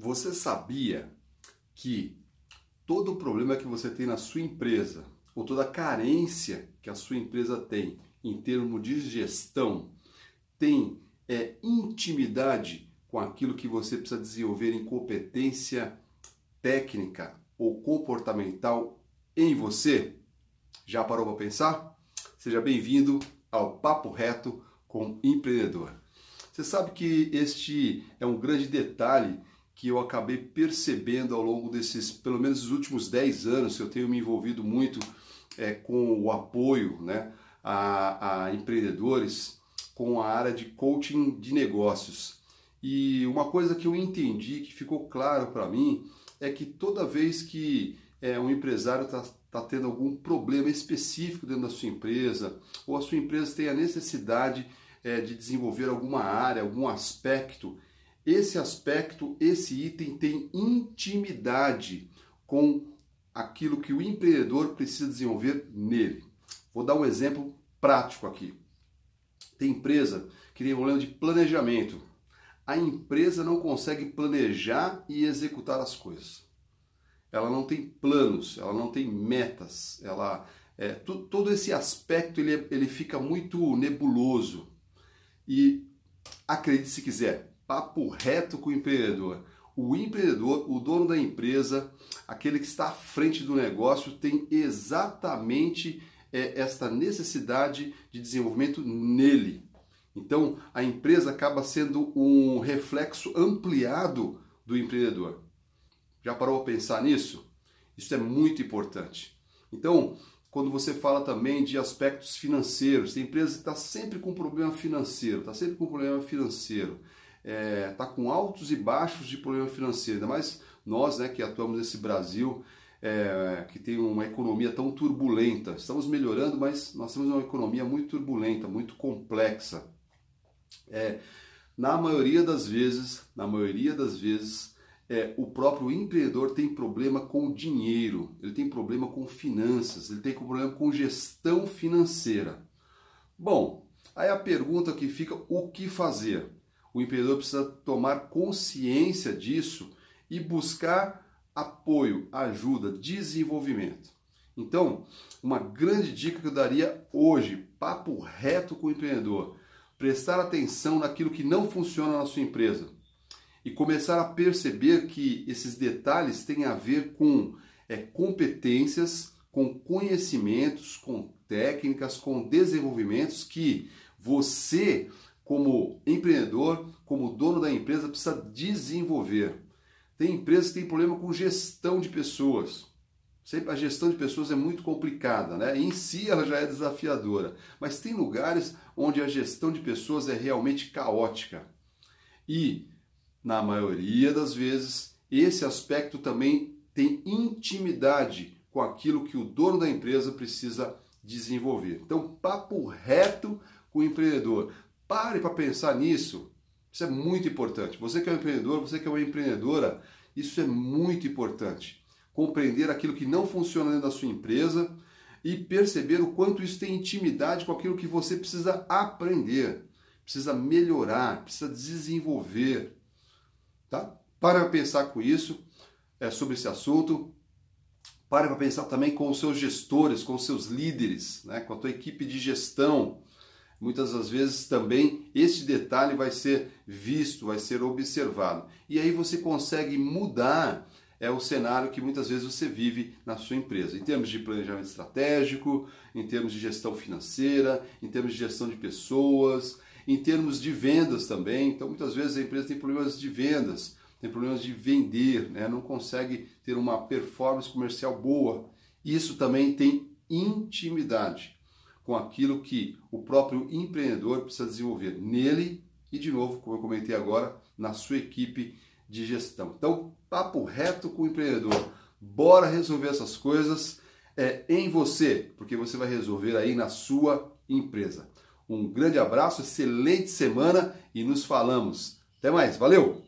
Você sabia que todo o problema que você tem na sua empresa, ou toda carência que a sua empresa tem em termos de gestão, tem é, intimidade com aquilo que você precisa desenvolver em competência técnica ou comportamental em você? Já parou para pensar? Seja bem-vindo ao Papo Reto com Empreendedor. Você sabe que este é um grande detalhe que eu acabei percebendo ao longo desses, pelo menos os últimos 10 anos, eu tenho me envolvido muito é, com o apoio né, a, a empreendedores com a área de coaching de negócios. E uma coisa que eu entendi, que ficou claro para mim, é que toda vez que é, um empresário está tá tendo algum problema específico dentro da sua empresa, ou a sua empresa tem a necessidade é, de desenvolver alguma área, algum aspecto esse aspecto, esse item tem intimidade com aquilo que o empreendedor precisa desenvolver nele. Vou dar um exemplo prático aqui. Tem empresa que tem problema de planejamento. A empresa não consegue planejar e executar as coisas. Ela não tem planos, ela não tem metas, ela é, todo esse aspecto ele, ele fica muito nebuloso. E acredite se quiser, papo reto com o empreendedor. O empreendedor, o dono da empresa, aquele que está à frente do negócio, tem exatamente é, esta necessidade de desenvolvimento nele. Então, a empresa acaba sendo um reflexo ampliado do empreendedor. Já parou a pensar nisso? Isso é muito importante. Então, quando você fala também de aspectos financeiros, tem empresa que está sempre com problema financeiro, está sempre com problema financeiro está é, tá com altos e baixos de problema financeiro, ainda mais nós né, que atuamos nesse Brasil, é, que tem uma economia tão turbulenta. Estamos melhorando, mas nós temos uma economia muito turbulenta, muito complexa. É, na maioria das vezes, na maioria das vezes, é, o próprio empreendedor tem problema com dinheiro, ele tem problema com finanças, ele tem problema com gestão financeira. Bom, aí a pergunta que fica: o que fazer? O empreendedor precisa tomar consciência disso e buscar apoio, ajuda, desenvolvimento. Então, uma grande dica que eu daria hoje, papo reto com o empreendedor, prestar atenção naquilo que não funciona na sua empresa e começar a perceber que esses detalhes têm a ver com é, competências, com conhecimentos, com técnicas, com desenvolvimentos que você como empreendedor, como dono da empresa, precisa desenvolver. Tem empresas que têm problema com gestão de pessoas. Sempre a gestão de pessoas é muito complicada, né? Em si ela já é desafiadora, mas tem lugares onde a gestão de pessoas é realmente caótica. E na maioria das vezes, esse aspecto também tem intimidade com aquilo que o dono da empresa precisa desenvolver. Então, papo reto com o empreendedor. Pare para pensar nisso. Isso é muito importante. Você que é um empreendedor, você que é uma empreendedora, isso é muito importante. Compreender aquilo que não funciona dentro da sua empresa e perceber o quanto isso tem intimidade com aquilo que você precisa aprender, precisa melhorar, precisa desenvolver. Tá? Para pensar com isso, é, sobre esse assunto. Pare para pensar também com os seus gestores, com os seus líderes, né, com a tua equipe de gestão muitas das vezes também esse detalhe vai ser visto, vai ser observado. E aí você consegue mudar é o cenário que muitas vezes você vive na sua empresa, em termos de planejamento estratégico, em termos de gestão financeira, em termos de gestão de pessoas, em termos de vendas também. Então, muitas vezes a empresa tem problemas de vendas, tem problemas de vender, né? não consegue ter uma performance comercial boa. Isso também tem intimidade com aquilo que o próprio empreendedor precisa desenvolver nele e, de novo, como eu comentei agora, na sua equipe de gestão. Então, papo reto com o empreendedor. Bora resolver essas coisas é, em você, porque você vai resolver aí na sua empresa. Um grande abraço, excelente semana e nos falamos. Até mais, valeu!